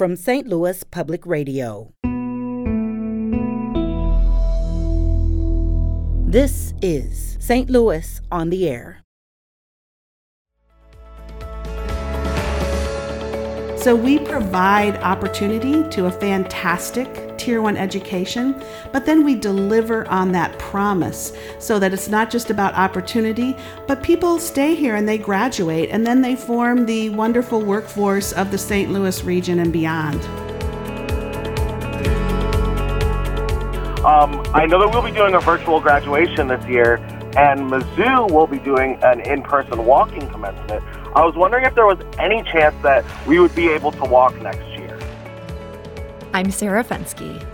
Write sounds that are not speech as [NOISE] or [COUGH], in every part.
from St. Louis Public Radio. This is St. Louis on the Air. So, we provide opportunity to a fantastic Tier 1 education, but then we deliver on that promise so that it's not just about opportunity, but people stay here and they graduate and then they form the wonderful workforce of the St. Louis region and beyond. Um, I know that we'll be doing a virtual graduation this year, and Mizzou will be doing an in person walking commencement. I was wondering if there was any chance that we would be able to walk next. I'm Sarah Fenske.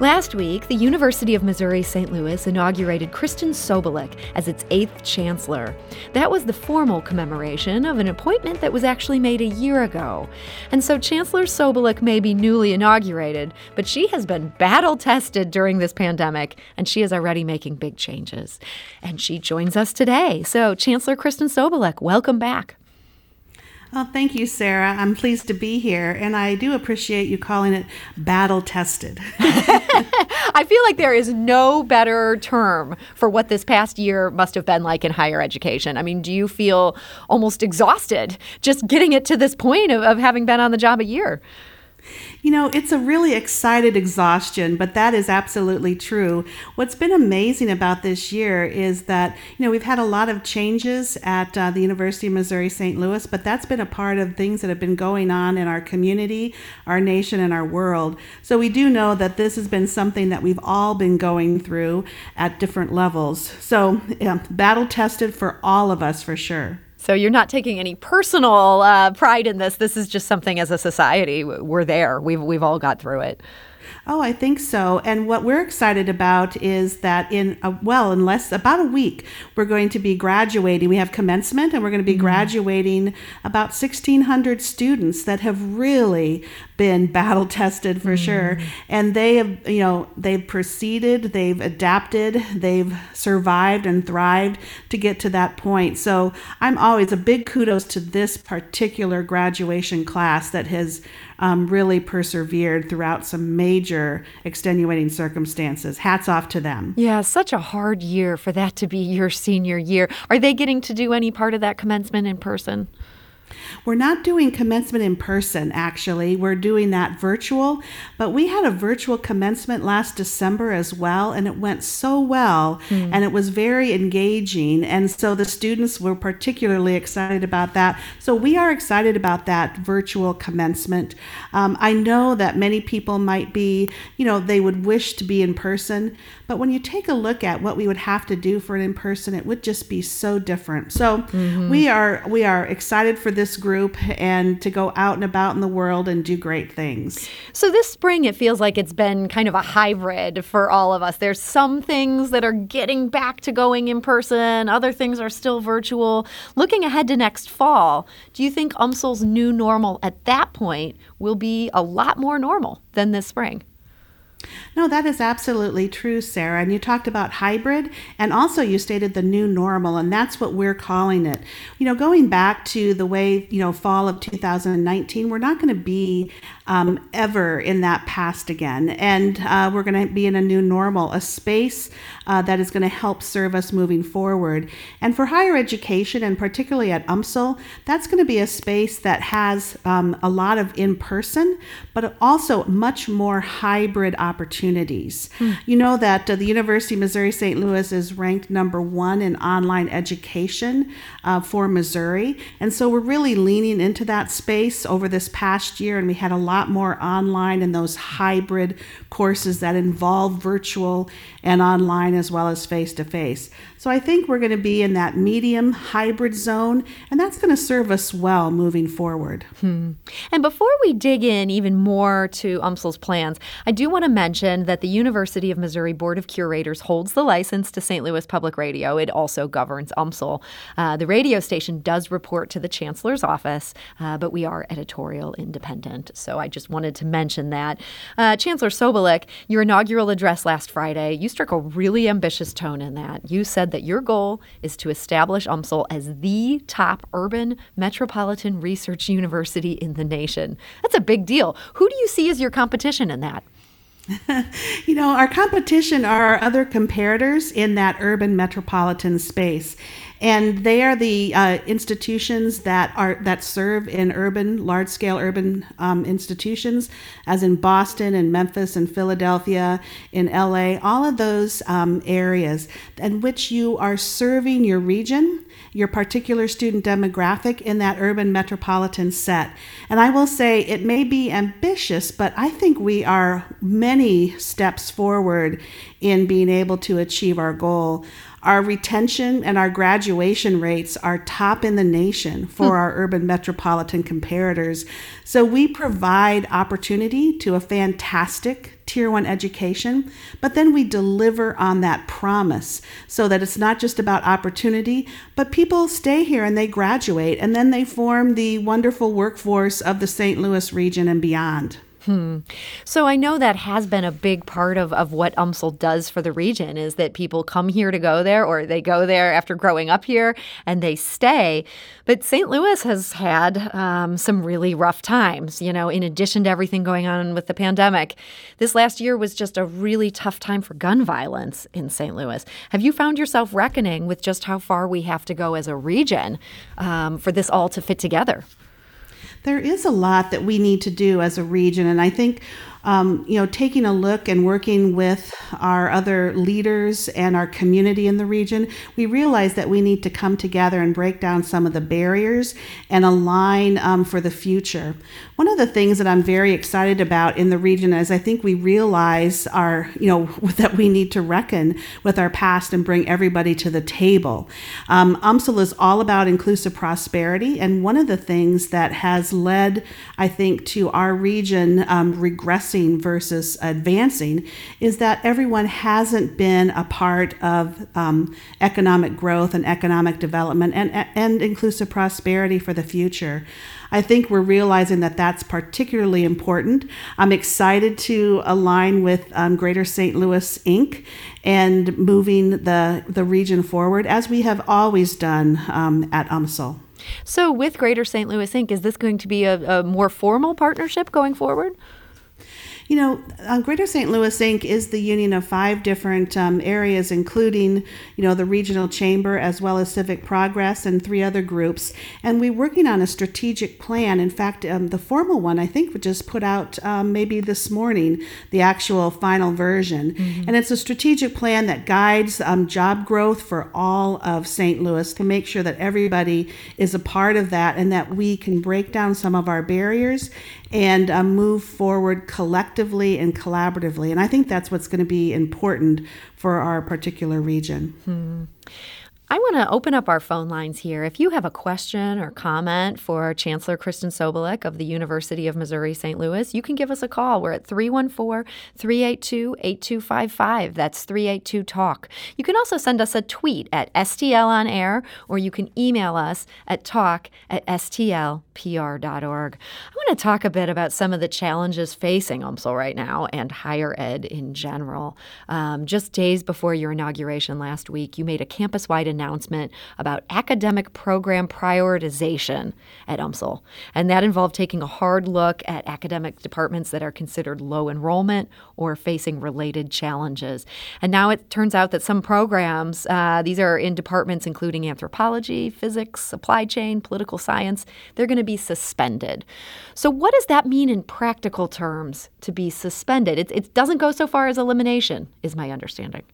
Last week, the University of Missouri St. Louis inaugurated Kristen Sobolik as its eighth chancellor. That was the formal commemoration of an appointment that was actually made a year ago. And so Chancellor Sobolik may be newly inaugurated, but she has been battle tested during this pandemic, and she is already making big changes. And she joins us today. So, Chancellor Kristen Sobolik, welcome back. Well, thank you, Sarah. I'm pleased to be here, and I do appreciate you calling it battle tested. [LAUGHS] [LAUGHS] I feel like there is no better term for what this past year must have been like in higher education. I mean, do you feel almost exhausted just getting it to this point of, of having been on the job a year? You know, it's a really excited exhaustion, but that is absolutely true. What's been amazing about this year is that, you know, we've had a lot of changes at uh, the University of Missouri St. Louis, but that's been a part of things that have been going on in our community, our nation, and our world. So we do know that this has been something that we've all been going through at different levels. So, yeah, battle tested for all of us for sure. So you're not taking any personal uh, pride in this. This is just something as a society we're there. We've we've all got through it. Oh, I think so. And what we're excited about is that in a, well, in less about a week, we're going to be graduating. We have commencement, and we're going to be mm-hmm. graduating about 1,600 students that have really been battle tested for mm-hmm. sure. And they have, you know, they've proceeded, they've adapted, they've survived and thrived to get to that point. So I'm always a big kudos to this particular graduation class that has um, really persevered throughout some major extenuating circumstances. Hats off to them. Yeah, such a hard year for that to be your senior year. Are they getting to do any part of that commencement in person? We're not doing commencement in person, actually. We're doing that virtual, but we had a virtual commencement last December as well, and it went so well, mm. and it was very engaging. And so the students were particularly excited about that. So we are excited about that virtual commencement. Um, I know that many people might be, you know, they would wish to be in person, but when you take a look at what we would have to do for an in person, it would just be so different. So mm-hmm. we are we are excited for this group and to go out and about in the world and do great things. So this spring, it feels like it's been kind of a hybrid for all of us. There's some things that are getting back to going in person, other things are still virtual. Looking ahead to next fall, do you think UMSL's new normal at that point will be a lot more normal than this spring? No, that is absolutely true, Sarah. And you talked about hybrid, and also you stated the new normal, and that's what we're calling it. You know, going back to the way, you know, fall of 2019, we're not going to be um, ever in that past again. And uh, we're going to be in a new normal, a space uh, that is going to help serve us moving forward. And for higher education, and particularly at UMSL, that's going to be a space that has um, a lot of in person, but also much more hybrid opportunities. Hmm. You know that uh, the University of Missouri St. Louis is ranked number one in online education uh, for Missouri. And so we're really leaning into that space over this past year, and we had a lot more online and those hybrid courses that involve virtual and online as well as face to face. So I think we're going to be in that medium hybrid zone, and that's going to serve us well moving forward. Hmm. And before we dig in even more to UMSL's plans, I do want to mention that the University of Missouri Board of Curators holds the license to St. Louis Public Radio. It also governs UMSL. Uh, the radio station does report to the Chancellor's office, uh, but we are editorial independent. So I just wanted to mention that. Uh, Chancellor Sobolik, your inaugural address last Friday, you struck a really ambitious tone in that. You said that your goal is to establish UMSL as the top urban metropolitan research university in the nation. That's a big deal. Who do you see as your competition in that? [LAUGHS] you know, our competition are our other comparators in that urban metropolitan space. And they are the uh, institutions that are that serve in urban, large-scale urban um, institutions, as in Boston and Memphis and Philadelphia, in LA, all of those um, areas in which you are serving your region your particular student demographic in that urban metropolitan set. And I will say it may be ambitious, but I think we are many steps forward in being able to achieve our goal. Our retention and our graduation rates are top in the nation for hmm. our urban metropolitan comparators. So we provide opportunity to a fantastic tier one education, but then we deliver on that promise so that it's not just about opportunity, but people stay here and they graduate and then they form the wonderful workforce of the St. Louis region and beyond. Hmm. So I know that has been a big part of, of what UMSL does for the region is that people come here to go there or they go there after growing up here and they stay. But St. Louis has had um, some really rough times, you know, in addition to everything going on with the pandemic. This last year was just a really tough time for gun violence in St. Louis. Have you found yourself reckoning with just how far we have to go as a region um, for this all to fit together? There is a lot that we need to do as a region. And I think um, you know, taking a look and working with our other leaders and our community in the region, we realize that we need to come together and break down some of the barriers and align um, for the future. One of the things that I'm very excited about in the region is I think we realize our, you know, [LAUGHS] that we need to reckon with our past and bring everybody to the table. Um, UMSL is all about inclusive prosperity, and one of the things that has led, I think, to our region um, regressing versus advancing is that everyone hasn't been a part of um, economic growth and economic development and, and inclusive prosperity for the future. I think we're realizing that that's particularly important. I'm excited to align with um, Greater St. Louis Inc. and moving the, the region forward as we have always done um, at UMSL. So, with Greater St. Louis Inc., is this going to be a, a more formal partnership going forward? You know, uh, Greater St. Louis Inc. is the union of five different um, areas, including, you know, the regional chamber as well as Civic Progress and three other groups. And we're working on a strategic plan. In fact, um, the formal one, I think, was just put out um, maybe this morning, the actual final version. Mm-hmm. And it's a strategic plan that guides um, job growth for all of St. Louis to make sure that everybody is a part of that and that we can break down some of our barriers and uh, move forward collectively and collaboratively. And I think that's what's going to be important for our particular region. Hmm. I want to open up our phone lines here. If you have a question or comment for Chancellor Kristen Sobolik of the University of Missouri St. Louis, you can give us a call. We're at 314 382 8255. That's 382 Talk. You can also send us a tweet at STL on air, or you can email us at talk at stlpr.org. I want to talk a bit about some of the challenges facing UMSL right now and higher ed in general. Um, just days before your inauguration last week, you made a campus wide announcement announcement about academic program prioritization at UMSL. And that involved taking a hard look at academic departments that are considered low enrollment or facing related challenges. And now it turns out that some programs, uh, these are in departments including anthropology, physics, supply chain, political science, they're going to be suspended. So, what does that mean in practical terms to be suspended? It, it doesn't go so far as elimination, is my understanding.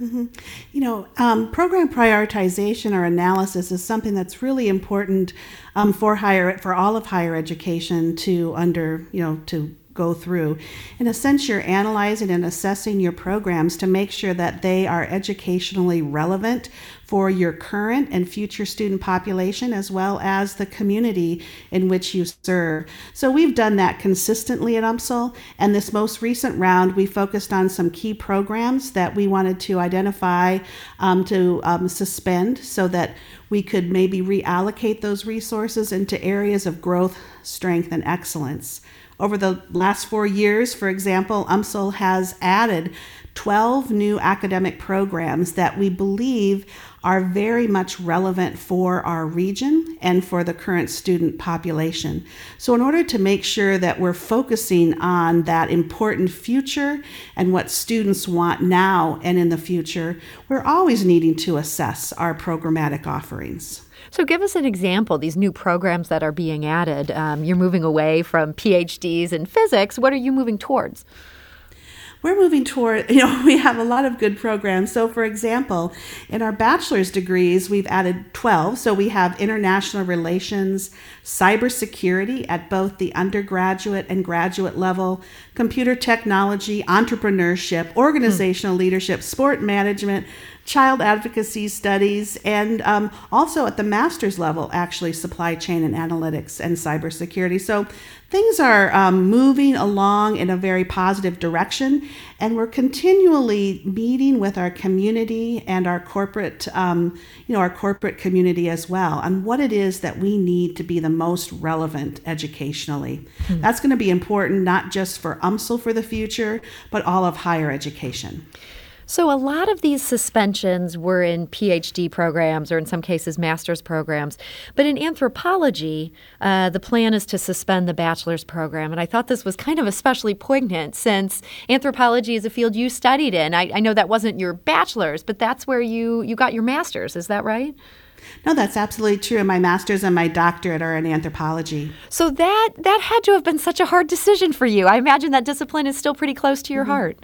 Mm-hmm. You know, um, program prioritization or analysis is something that's really important um, for higher for all of higher education to under you know to go through. In a sense, you're analyzing and assessing your programs to make sure that they are educationally relevant for your current and future student population as well as the community in which you serve. So we've done that consistently at UMSL, and this most recent round we focused on some key programs that we wanted to identify um, to um, suspend so that we could maybe reallocate those resources into areas of growth, strength, and excellence. Over the last four years, for example, UMSL has added 12 new academic programs that we believe are very much relevant for our region and for the current student population. So, in order to make sure that we're focusing on that important future and what students want now and in the future, we're always needing to assess our programmatic offerings. So, give us an example. These new programs that are being added. Um, you're moving away from PhDs in physics. What are you moving towards? we're moving toward, [LAUGHS] you know, we have a lot of good programs. So, for example, in our bachelor's degrees, we've added 12. So, we have international relations, cybersecurity at both the undergraduate and graduate level, computer technology, entrepreneurship, organizational mm. leadership, sport management, child advocacy studies, and um, also at the master's level, actually, supply chain and analytics and cybersecurity. So things are um, moving along in a very positive direction, and we're continually meeting with our community and our corporate, um, you know, our corporate community as well on what it is that we need to be the most relevant educationally. Mm-hmm. That's going to be important not just for UMSL for the future, but all of higher education. So, a lot of these suspensions were in PhD programs or, in some cases, master's programs. But in anthropology, uh, the plan is to suspend the bachelor's program. And I thought this was kind of especially poignant since anthropology is a field you studied in. I, I know that wasn't your bachelor's, but that's where you, you got your master's. Is that right? No, that's absolutely true. My master's and my doctorate are in anthropology. So that that had to have been such a hard decision for you. I imagine that discipline is still pretty close to your mm-hmm. heart.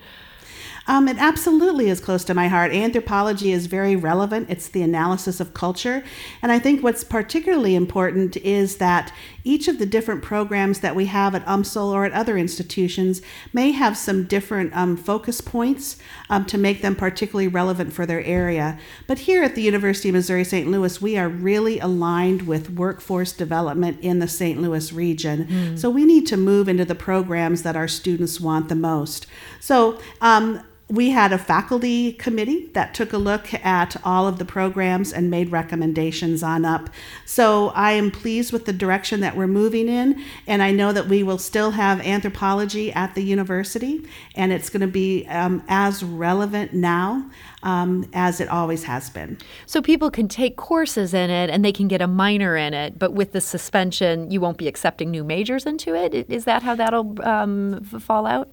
Um, it absolutely is close to my heart. Anthropology is very relevant. It's the analysis of culture. And I think what's particularly important is that each of the different programs that we have at UMSL or at other institutions may have some different um, focus points um, to make them particularly relevant for their area. But here at the University of Missouri St. Louis, we are really aligned with workforce development in the St. Louis region. Mm. So we need to move into the programs that our students want the most. So, um, we had a faculty committee that took a look at all of the programs and made recommendations on up. So I am pleased with the direction that we're moving in, and I know that we will still have anthropology at the university, and it's going to be um, as relevant now um, as it always has been. So people can take courses in it and they can get a minor in it, but with the suspension, you won't be accepting new majors into it. Is that how that'll um, fall out?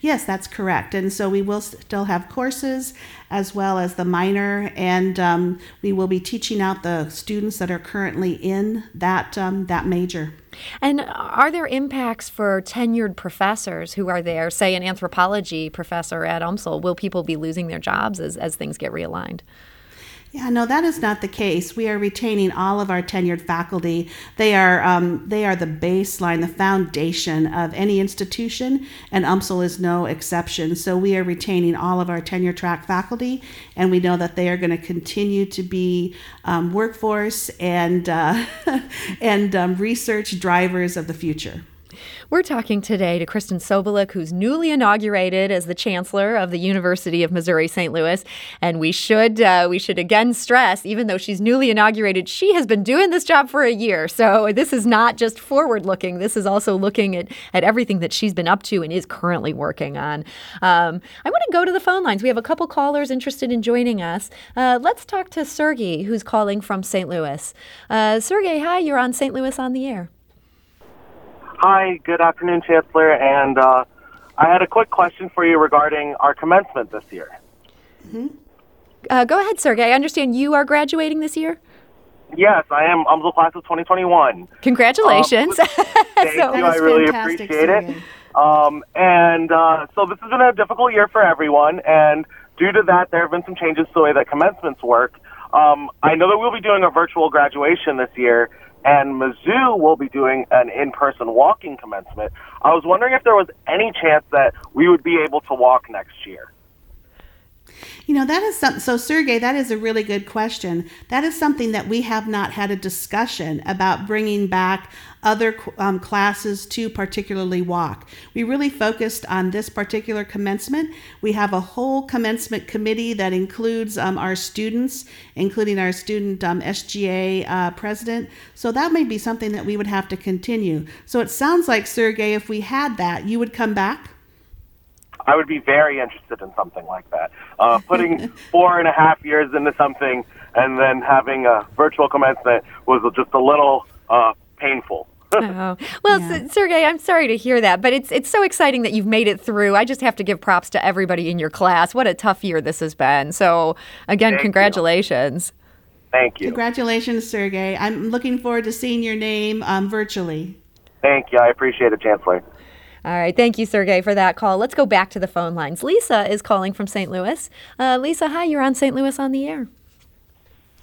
Yes, that's correct. And so we will still have courses as well as the minor, and um, we will be teaching out the students that are currently in that um, that major. And are there impacts for tenured professors who are there, say an anthropology professor at UMSL? Will people be losing their jobs as, as things get realigned? Yeah, no, that is not the case. We are retaining all of our tenured faculty. They are um, they are the baseline, the foundation of any institution, and UMSL is no exception. So we are retaining all of our tenure track faculty, and we know that they are going to continue to be um, workforce and uh, [LAUGHS] and um, research drivers of the future. We're talking today to Kristen Sobolik, who's newly inaugurated as the chancellor of the University of Missouri St. Louis. And we should uh, we should again stress, even though she's newly inaugurated, she has been doing this job for a year. So this is not just forward looking. This is also looking at at everything that she's been up to and is currently working on. Um, I want to go to the phone lines. We have a couple callers interested in joining us. Uh, let's talk to Sergey, who's calling from St. Louis. Uh, Sergey, hi. You're on St. Louis on the air. Hi, good afternoon, Chancellor. And uh, I had a quick question for you regarding our commencement this year. Mm-hmm. Uh, go ahead, Sergey. I understand you are graduating this year? Yes, I am. I'm the class of 2021. Congratulations. Um, [LAUGHS] thank so, you. I really appreciate it. Um, and uh, so this has been a difficult year for everyone. And due to that, there have been some changes to the way that commencements work. Um, I know that we'll be doing a virtual graduation this year. And Mizzou will be doing an in-person walking commencement. I was wondering if there was any chance that we would be able to walk next year. You know, that is something. So, Sergey, that is a really good question. That is something that we have not had a discussion about bringing back other um, classes to particularly walk. We really focused on this particular commencement. We have a whole commencement committee that includes um, our students, including our student um, SGA uh, president. So that may be something that we would have to continue. So it sounds like, Sergey, if we had that, you would come back? I would be very interested in something like that. Uh, putting [LAUGHS] four and a half years into something and then having a virtual commencement was just a little uh, painful. oh. [LAUGHS] Well, yeah. Sergey, I'm sorry to hear that, but it's it's so exciting that you've made it through. I just have to give props to everybody in your class. What a tough year this has been. So, again, Thank congratulations. You. Thank you. Congratulations, Sergey. I'm looking forward to seeing your name um, virtually. Thank you. I appreciate it, Chancellor. All right. Thank you, Sergey, for that call. Let's go back to the phone lines. Lisa is calling from St. Louis. Uh, Lisa, hi. You're on St. Louis on the air.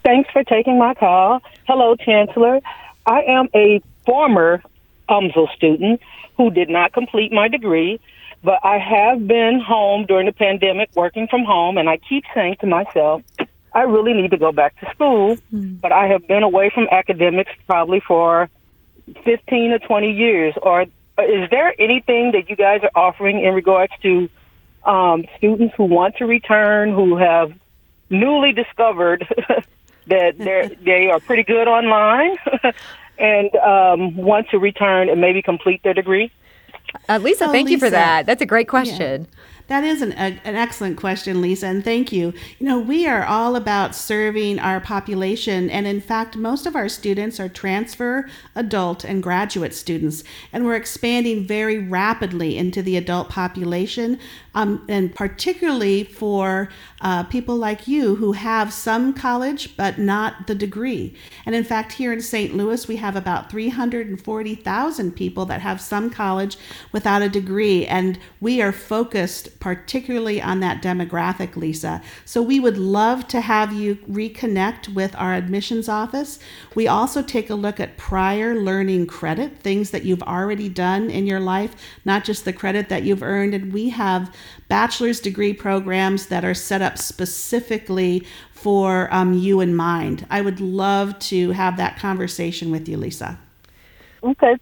Thanks for taking my call. Hello, Chancellor. I am a former UMSL student who did not complete my degree, but I have been home during the pandemic working from home, and I keep saying to myself, I really need to go back to school, mm. but I have been away from academics probably for 15 or 20 years, or is there anything that you guys are offering in regards to um, students who want to return, who have newly discovered [LAUGHS] that they [LAUGHS] they are pretty good online [LAUGHS] and um, want to return and maybe complete their degree? Uh, Lisa, oh, thank Lisa. you for that. That's a great question. Yeah. That is an, a, an excellent question, Lisa, and thank you. You know, we are all about serving our population, and in fact, most of our students are transfer, adult, and graduate students, and we're expanding very rapidly into the adult population um, and particularly for uh, people like you who have some college but not the degree. And in fact, here in St. Louis, we have about 340,000 people that have some college without a degree, and we are focused particularly on that demographic, Lisa. So we would love to have you reconnect with our admissions office. We also take a look at prior learning credit, things that you've already done in your life, not just the credit that you've earned, and we have bachelor's degree programs that are set up specifically for um, you in mind. I would love to have that conversation with you, Lisa. Okay.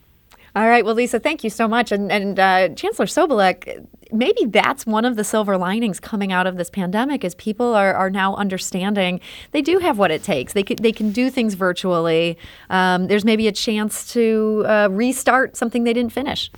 All right. Well, Lisa, thank you so much. And, and uh, Chancellor Sobolik, maybe that's one of the silver linings coming out of this pandemic is people are, are now understanding they do have what it takes. They can, they can do things virtually. Um, there's maybe a chance to uh, restart something they didn't finish.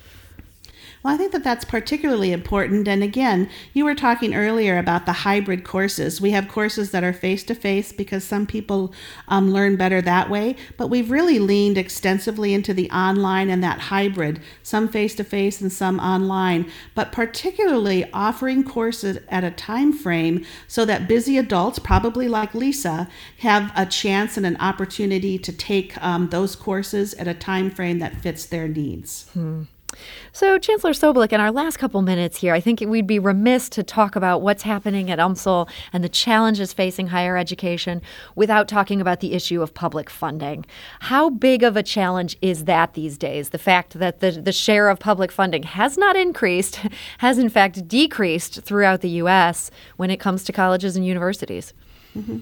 Well, I think that that's particularly important. And again, you were talking earlier about the hybrid courses. We have courses that are face to face because some people um, learn better that way, but we've really leaned extensively into the online and that hybrid, some face to face and some online, but particularly offering courses at a time frame so that busy adults, probably like Lisa, have a chance and an opportunity to take um, those courses at a time frame that fits their needs. Hmm. So, Chancellor Sobolik, in our last couple minutes here, I think we'd be remiss to talk about what's happening at UMSL and the challenges facing higher education without talking about the issue of public funding. How big of a challenge is that these days? The fact that the, the share of public funding has not increased, [LAUGHS] has in fact decreased throughout the U.S. when it comes to colleges and universities. Mm-hmm.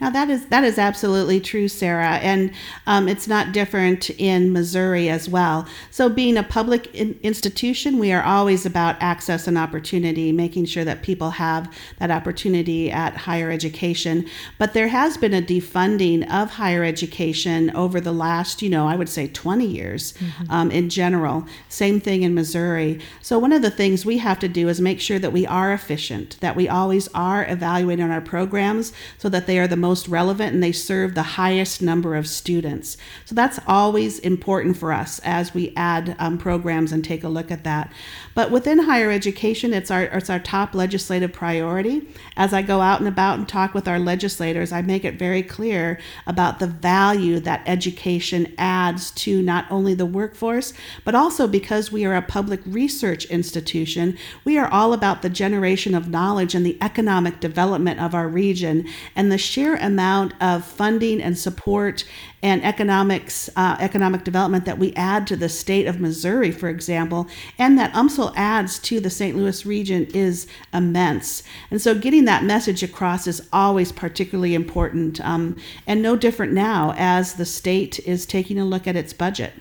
Now that is that is absolutely true, Sarah, and um, it's not different in Missouri as well. So, being a public in- institution, we are always about access and opportunity, making sure that people have that opportunity at higher education. But there has been a defunding of higher education over the last, you know, I would say 20 years mm-hmm. um, in general. Same thing in Missouri. So, one of the things we have to do is make sure that we are efficient, that we always are evaluating our programs so that they are the most relevant and they serve the highest number of students. So that's always important for us as we add um, programs and take a look at that. But within higher education, it's our, it's our top legislative priority. As I go out and about and talk with our legislators, I make it very clear about the value that education adds to not only the workforce, but also because we are a public research institution, we are all about the generation of knowledge and the economic development of our region and the sheer amount of funding and support and economics, uh, economic development that we add to the state of Missouri, for example, and that UMSL adds to the St. Louis region is immense. And so getting that message across is always particularly important um, and no different now as the state is taking a look at its budget.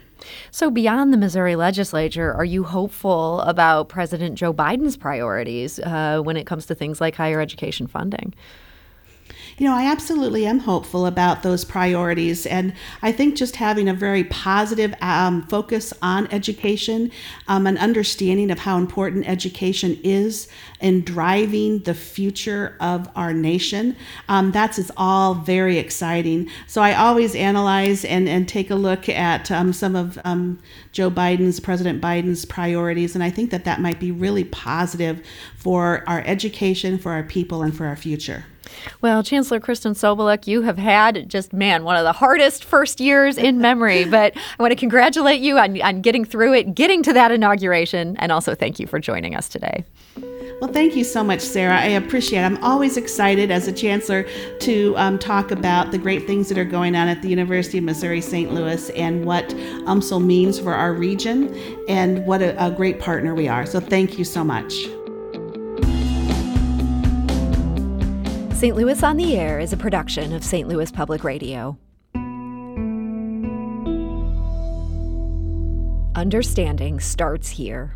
So, beyond the Missouri legislature, are you hopeful about President Joe Biden's priorities uh, when it comes to things like higher education funding? You know, I absolutely am hopeful about those priorities. And I think just having a very positive um, focus on education, um, an understanding of how important education is in driving the future of our nation, um, that's it's all very exciting. So I always analyze and, and take a look at um, some of um, Joe Biden's, President Biden's priorities. And I think that that might be really positive for our education, for our people, and for our future. Well, Chancellor Kristen Sobolik, you have had just, man, one of the hardest first years in memory. [LAUGHS] but I want to congratulate you on, on getting through it, getting to that inauguration, and also thank you for joining us today. Well, thank you so much, Sarah. I appreciate it. I'm always excited as a chancellor to um, talk about the great things that are going on at the University of Missouri St. Louis and what UMSL means for our region and what a, a great partner we are. So, thank you so much. St. Louis on the Air is a production of St. Louis Public Radio. Understanding starts here.